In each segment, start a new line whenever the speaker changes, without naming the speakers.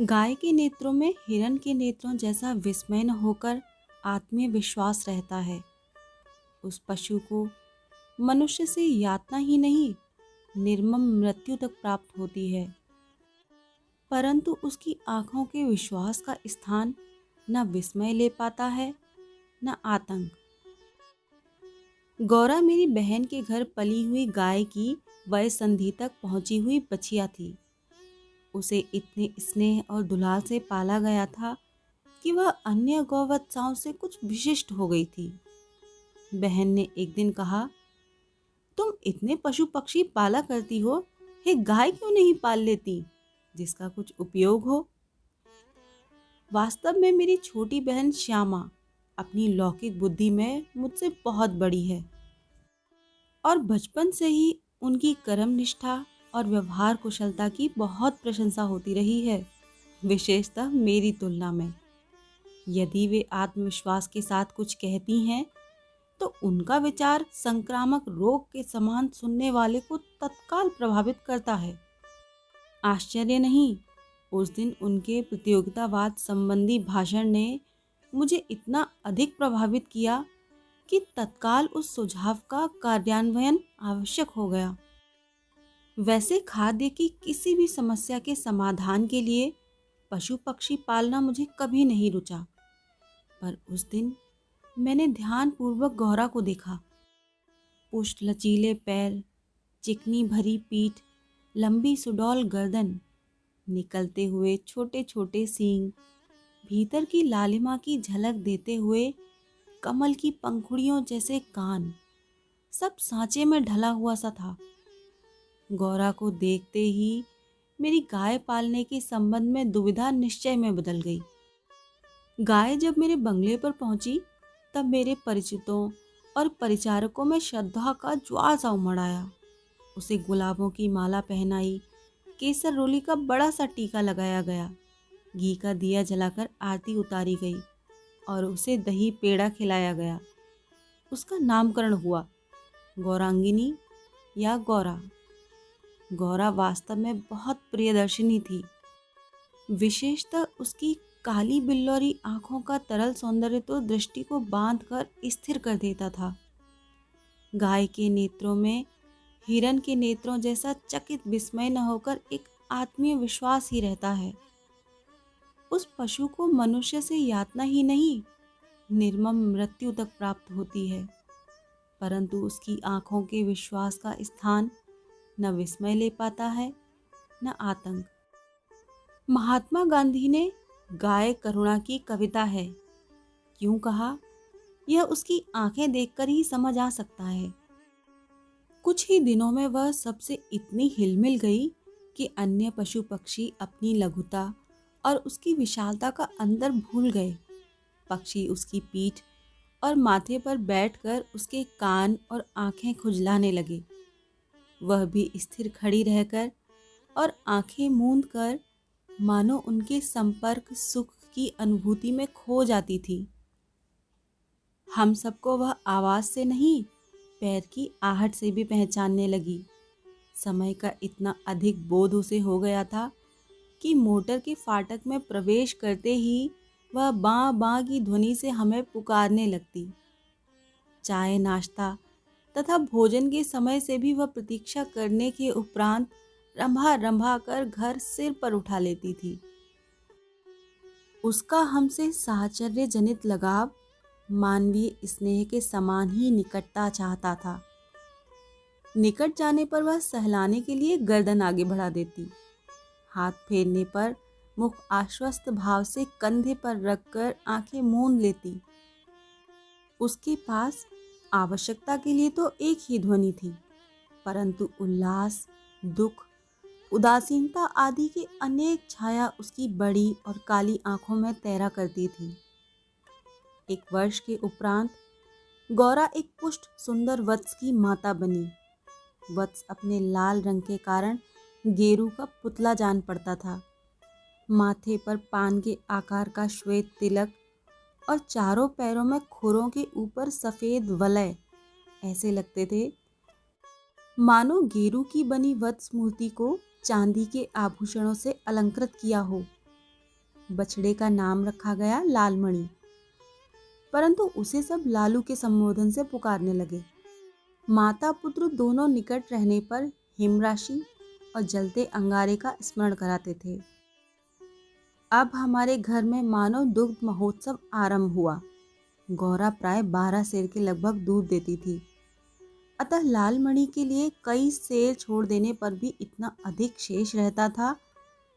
गाय के नेत्रों में हिरण के नेत्रों जैसा विस्मय न होकर आत्मीय विश्वास रहता है। उस पशु को मनुष्य से यातना ही नहीं, निर्मम मृत्यु तक प्राप्त होती है। परंतु उसकी आँखों के विश्वास का स्थान न विस्मय ले पाता है, न आतंक। गौरा मेरी बहन के घर पली हुई गाय की वय संधि तक पहुँची हुई बछिया थी। उसे इतने स्नेह और दुलार से पाला गया था कि वह अन्य गौवत्साओं से कुछ विशिष्ट हो गई थी। बहन ने एक दिन कहा, तुम इतने पशु पक्षी पाला करती हो, हे गाय क्यों नहीं पाल लेती, जिसका कुछ उपयोग हो? वास्तव में मेरी छोटी बहन श्यामा अपनी लौकिक बुद्धि में मुझसे बहुत बड़ी है और बचपन से ही उनकी कर्म निष्ठा और व्यवहार कुशलता की बहुत प्रशंसा होती रही है, विशेषतः मेरी तुलना में। यदि वे आत्मविश्वास के साथ कुछ कहती हैं तो उनका विचार संक्रामक रोग के समान सुनने वाले को तत्काल प्रभावित करता है। आश्चर्य नहीं, उस दिन उनके प्रतियोगितावाद संबंधी भाषण ने मुझे इतना अधिक प्रभावित किया कि तत्काल उस सुझाव का कार्यान्वयन आवश्यक हो गया। वैसे खाद्य की किसी भी समस्या के समाधान के लिए पशु पक्षी पालना मुझे कभी नहीं रुचा। पर उस दिन मैंने ध्यानपूर्वक गौरा को देखा। पुष्ट लचीले पैर, चिकनी भरी पीठ, लंबी सुडौल गर्दन, निकलते हुए छोटे छोटे सींग, भीतर की लालिमा की झलक देते हुए कमल की पंखुड़ियों जैसे कान, सब सांचे में ढला हुआ सा था। गौरा को देखते ही मेरी गाय पालने के संबंध में दुविधा निश्चय में बदल गई। गाय जब मेरे बंगले पर पहुँची, तब मेरे परिचितों और परिचारकों में श्रद्धा का ज्वार सा उमड़ आया। उसे गुलाबों की माला पहनाई, केसर रोली का बड़ा सा टीका लगाया गया। घी का दिया जलाकर आरती उतारी गई और उसे दही पेड़ा खिलाया गया। उसका नामकरण हुआ, गौरांगिनी या गौरा। गौरा वास्तव में बहुत प्रियदर्शिनी थी। विशेषतः उसकी काली बिल्लौरी आँखों का तरल सौंदर्य तो दृष्टि को बाँध कर स्थिर कर देता था। गाय के नेत्रों में, हिरन के नेत्रों जैसा चकित विस्मय न होकर एक आत्मीय विश्वास ही रहता है। उस पशु को मनुष्य से यातना ही नहीं, निर्मम मृत्यु तक प्राप्त होती है। परंतु उसकी आँखों के विश्वास का स्थान न विस्मय ले पाता है, न आतंक। महात्मा गांधी ने गाय करुणा की कविता है। क्यों कहा? यह उसकी आँखें देखकर ही समझ आ सकता है। कुछ ही दिनों में वह सबसे इतनी हिलमिल गई कि अन्य पशु पक्षी अपनी लघुता और उसकी विशालता का अंदर भूल गए। पक्षी उसकी पीठ और माथे पर बैठकर उसके कान और आँखें खुजलाने लगे। वह भी स्थिर खड़ी रहकर और आँखें मूंद कर मानो उनके संपर्क सुख की अनुभूति में खो जाती थी। हम सबको वह आवाज़ से नहीं, पैर की आहट से भी पहचानने लगी। समय का इतना अधिक बोध उसे हो गया था कि मोटर के फाटक में प्रवेश करते ही वह बाँ बाँ की ध्वनि से हमें पुकारने लगती। चाय नाश्ता तथा भोजन के समय से भी वह प्रतीक्षा करने के उपरांत रंभा रंभा कर घर सिर पर उठा लेती थी। उसका हमसे साहचर्य जनित लगाव मानवीय स्नेह के समान ही निकटता चाहता था। निकट जाने पर वह सहलाने के लिए गर्दन आगे बढ़ा देती। हाथ फेरने पर मुख आश्वस्त भाव से कंधे पर रखकर आँखें मूंद लेती। उसके पास आवश्यकता के लिए तो एक ही ध्वनि थी, परंतु उल्लास, दुख, उदासीनता आदि की अनेक छाया उसकी बड़ी और काली आँखों में तैरा करती थी। एक वर्ष के उपरांत गौरा एक पुष्ट सुंदर वत्स की माता बनी। वत्स अपने लाल रंग के कारण गेरू का पुतला जान पड़ता था। माथे पर पान के आकार का श्वेत तिलक और चारों पैरों में खुरों के ऊपर सफ़ेद वलय। ऐसे लगते थे। मानो गेरू की बनी वत्स मूर्ति को चांदी के आभूषणों से अलंकृत किया हो। बछड़े का नाम रखा गया लालमणि। परंतु उसे सब लालू के संबोधन से पुकारने लगे। माता पुत्र दोनों निकट रहने पर हिमराशि और जलते अंगारे का स्मरण कराते थे। अब हमारे घर में मानव दुग्ध महोत्सव आरंभ हुआ। गौरा प्राय बारह शेर के लगभग दूध देती थी। अतः लालमणि के लिए कई शेर छोड़ देने पर भी इतना अधिक शेष रहता था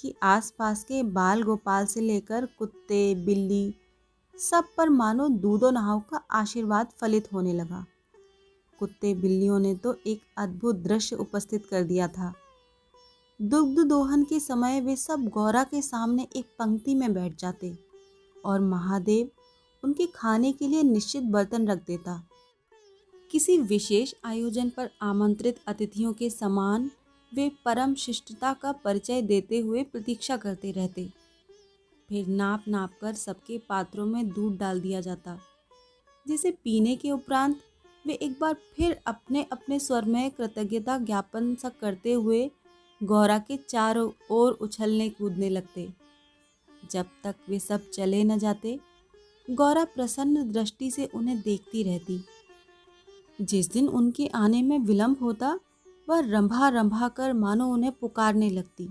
कि आसपास के बाल गोपाल से लेकर कुत्ते, बिल्ली सब पर मानो दूधो नहाव का आशीर्वाद फलित होने लगा। कुत्ते, बिल्लियों ने तो एक अद्भुत दृश्य उपस्थित कर दिया था। दुग्ध दोहन के समय वे सब गौरा के सामने एक पंक्ति में बैठ जाते और महादेव उनके खाने के लिए निश्चित बर्तन रख देता। किसी विशेष आयोजन पर आमंत्रित अतिथियों के समान वे परम शिष्टता का परिचय देते हुए प्रतीक्षा करते रहते। फिर नाप नाप कर सबके पात्रों में दूध डाल दिया जाता, जिसे पीने के उपरांत वे एक बार फिर अपने अपने स्वर में कृतज्ञता ज्ञापन सा करते हुए गौरा के चारों ओर उछलने कूदने लगते। जब तक वे सब चले न जाते, गौरा प्रसन्न दृष्टि से उन्हें देखती रहती। जिस दिन उनके आने में विलंब होता, वह रंभा रंभा कर मानो उन्हें पुकारने लगती।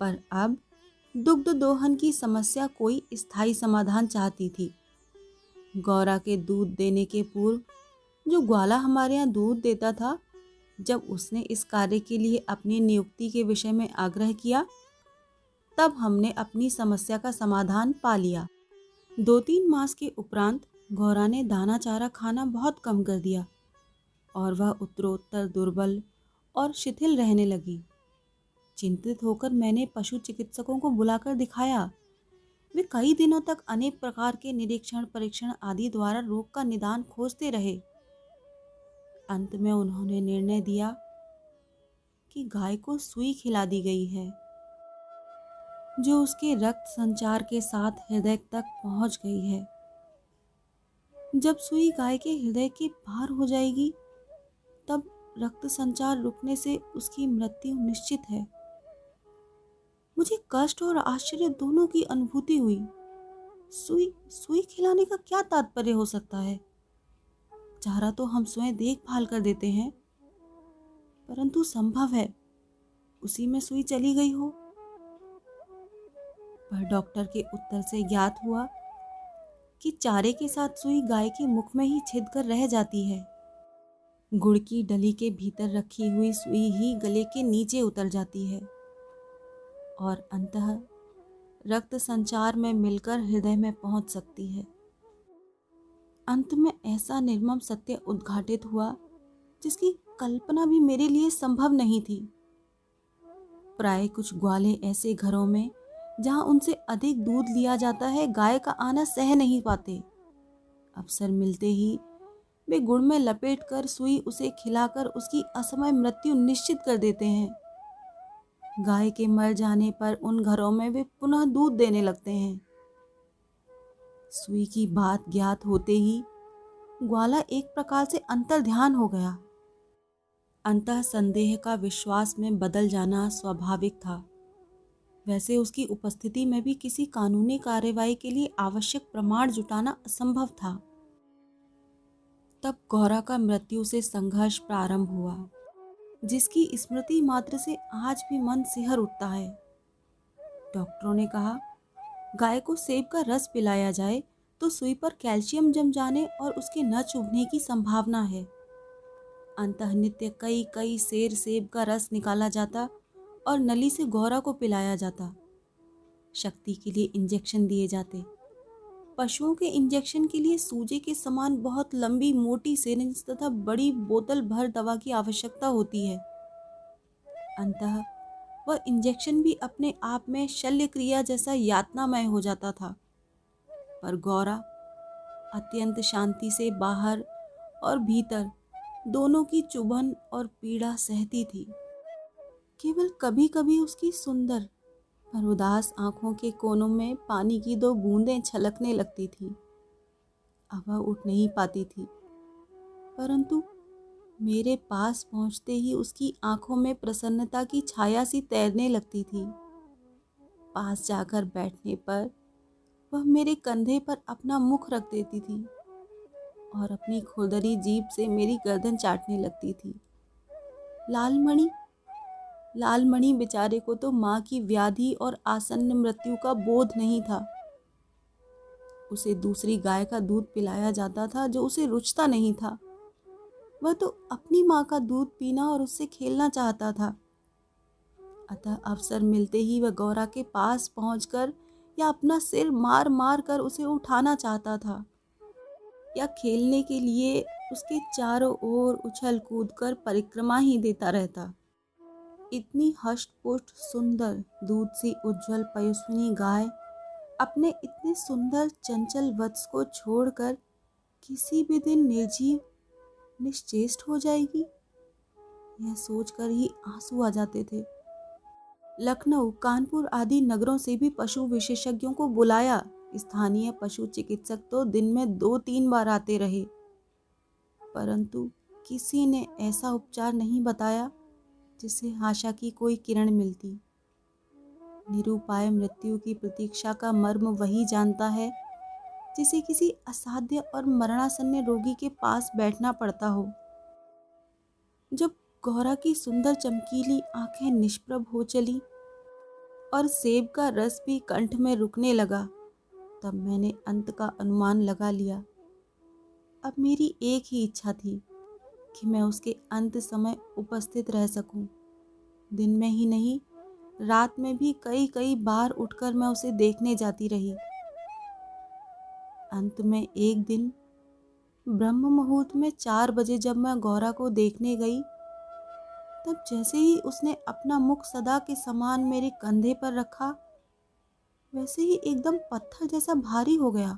पर अब दुग्ध दोहन की समस्या कोई स्थायी समाधान चाहती थी। गौरा के दूध देने के पूर्व, जो ग्वाला हमारे यहाँ दूध देता था जब उसने इस कार्य के लिए अपनी नियुक्ति के विषय में आग्रह किया, तब हमने अपनी समस्या का समाधान पा लिया। दो तीन मास के उपरांत गौरा ने दाना चारा खाना बहुत कम कर दिया और वह उत्तरोत्तर, दुर्बल और शिथिल रहने लगी। चिंतित होकर मैंने पशु चिकित्सकों को बुलाकर दिखाया। वे कई दिनों तक अनेक प्रकार के निरीक्षण, परीक्षण आदि द्वारा रोग का निदान खोजते रहे। अंत में उन्होंने निर्णय दिया कि गाय को सुई खिला दी गई है, जो उसके रक्त संचार के साथ हृदय तक पहुँच गई है। जब सुई गाय के हृदय के पार हो जाएगी, तब रक्त संचार रुकने से उसकी मृत्यु निश्चित है। मुझे कष्ट और आश्चर्य दोनों की अनुभूति हुई। सुई सुई खिलाने का क्या तात्पर्य हो सकता है? चारा तो हम स्वयं देखभाल कर देते हैं। परंतु संभव है, उसी में सुई चली गई हो। पर डॉक्टर के उत्तर से ज्ञात हुआ कि चारे के साथ सुई गाय के मुख में ही छिद कर रह जाती है। गुड़ की डली के भीतर रखी हुई सुई ही गले के नीचे उतर जाती है और अंतः रक्त संचार में मिलकर हृदय में पहुँच सकती है। अंत में ऐसा निर्मम सत्य उद्घाटित हुआ, जिसकी कल्पना भी मेरे लिए संभव नहीं थी। प्राय कुछ ग्वाले ऐसे घरों में, जहाँ उनसे अधिक दूध लिया जाता है, गाय का आना सह नहीं पाते। अवसर मिलते ही वे गुड़ में लपेट कर सुई उसे खिलाकर उसकी असमय मृत्यु निश्चित कर देते हैं। गाय के मर जाने पर उन घरों में वे पुनः दूध देने लगते हैं। सुई की बात ज्ञात होते ही ग्वाला एक प्रकार से अंतर ध्यान हो गया। अंत संदेह का विश्वास में बदल जाना स्वाभाविक था। वैसे उसकी उपस्थिति में भी किसी कानूनी कार्यवाही के लिए आवश्यक प्रमाण जुटाना असंभव था। तब गौरा का मृत्यु से संघर्ष प्रारंभ हुआ, जिसकी स्मृति मात्र से आज भी मन सिहर उठता है। डॉक्टरों ने कहा गाय को सेब का रस पिलाया जाए तो सुई पर कैल्शियम जम जाने और उसके न चुभने की संभावना है। अंत नित्य कई कई शेर सेब का रस निकाला जाता और नली से गौरा को पिलाया जाता। शक्ति के लिए इंजेक्शन दिए जाते। पशुओं के इंजेक्शन के लिए सूजे के समान बहुत लंबी, मोटी सिरिंज तथा बड़ी बोतल भर दवा की आवश्यकता होती है। अंतः वह इंजेक्शन भी अपने आप में शल्य क्रिया जैसा यातनामय हो जाता था। पर गौरा, अत्यंत शांति से बाहर और भीतर दोनों की चुभन और पीड़ा सहती थी। केवल कभी कभी उसकी सुंदर, पर उदास आँखों के कोनों में पानी की दो बूंदें छलकने लगती थी। अब वह उठ नहीं पाती थी, परंतु मेरे पास पहुँचते ही उसकी आँखों में प्रसन्नता की छाया सी तैरने लगती थी। पास जाकर बैठने पर वह मेरे कंधे पर अपना मुख रख देती थी और अपनी खुदरी जीप से मेरी गर्दन चाटने लगती थी। लालमणि लालमणि बेचारे को तो माँ की व्याधि और आसन्न मृत्यु का बोध नहीं था। उसे दूसरी गाय का दूध पिलाया जाता था जो उसे रुचता नहीं था। वह तो अपनी माँ का दूध पीना और उससे खेलना चाहता था। अतः अवसर मिलते ही वह गौरा के पास पहुंचकर या अपना सिर मार मार कर उसे उठाना चाहता था, या खेलने के लिए उसके चारों ओर उछल कूद कर परिक्रमा ही देता रहता। इतनी हष्ट पुष्ट सुंदर, दूध सी उज्जवल पयुस्विनी गाय अपने इतने सुंदर, चंचल वत्स को छोड़कर किसी भी दिन निर्जीव निश्चेष्ट हो जाएगी। यह सोचकर ही आँसू आ जाते थे। लखनऊ, कानपुर आदि नगरों से भी पशु विशेषज्ञों को बुलाया। स्थानीय पशु चिकित्सक तो दिन में दो तीन बार आते रहे। परंतु किसी ने ऐसा उपचार नहीं बताया, जिससे आशा की कोई किरण मिलती। निरुपाय मृत्यु की प्रतीक्षा का मर्म वही जानता है जिसे किसी असाध्य और मरणासन्न रोगी के पास बैठना पड़ता हो। जब गौरा की सुंदर चमकीली आँखें निष्प्रभ हो चली और सेब का रस भी कंठ में रुकने लगा, तब मैंने अंत का अनुमान लगा लिया। अब मेरी एक ही इच्छा थी कि मैं उसके अंत समय उपस्थित रह सकूँ। दिन में ही नहीं, रात में भी कई कई बार उठकर मैं उसे देखने जाती रही। अंत में एक दिन, ब्रह्म मुहूर्त में चार बजे जब मैं गौरा को देखने गई, तब जैसे ही उसने अपना मुख सदा के समान मेरे कंधे पर रखा, वैसे ही एकदम पत्थर जैसा भारी हो गया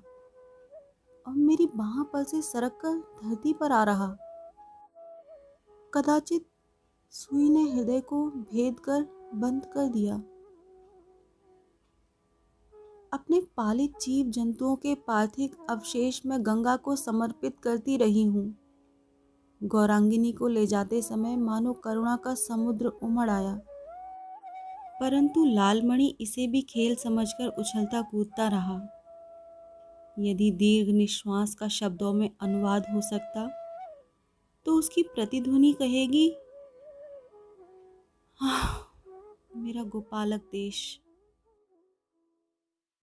और मेरी बाह पर से सरक कर धरती पर आ रहा। कदाचित सुई ने हृदय को भेद कर बंद कर दिया। अपने पालित जीव जंतुओं के पार्थिव अवशेष में गंगा को समर्पित करती रही हूँ। गौरांगिनी को ले जाते समय मानो करुणा का समुद्र उमड़ आया। परंतु लालमणि इसे भी खेल समझकर उछलता कूदता रहा। यदि दीर्घ निश्वास का शब्दों में अनुवाद हो सकता तो उसकी प्रतिध्वनि कहेगी हाँ, मेरा गोपालक देश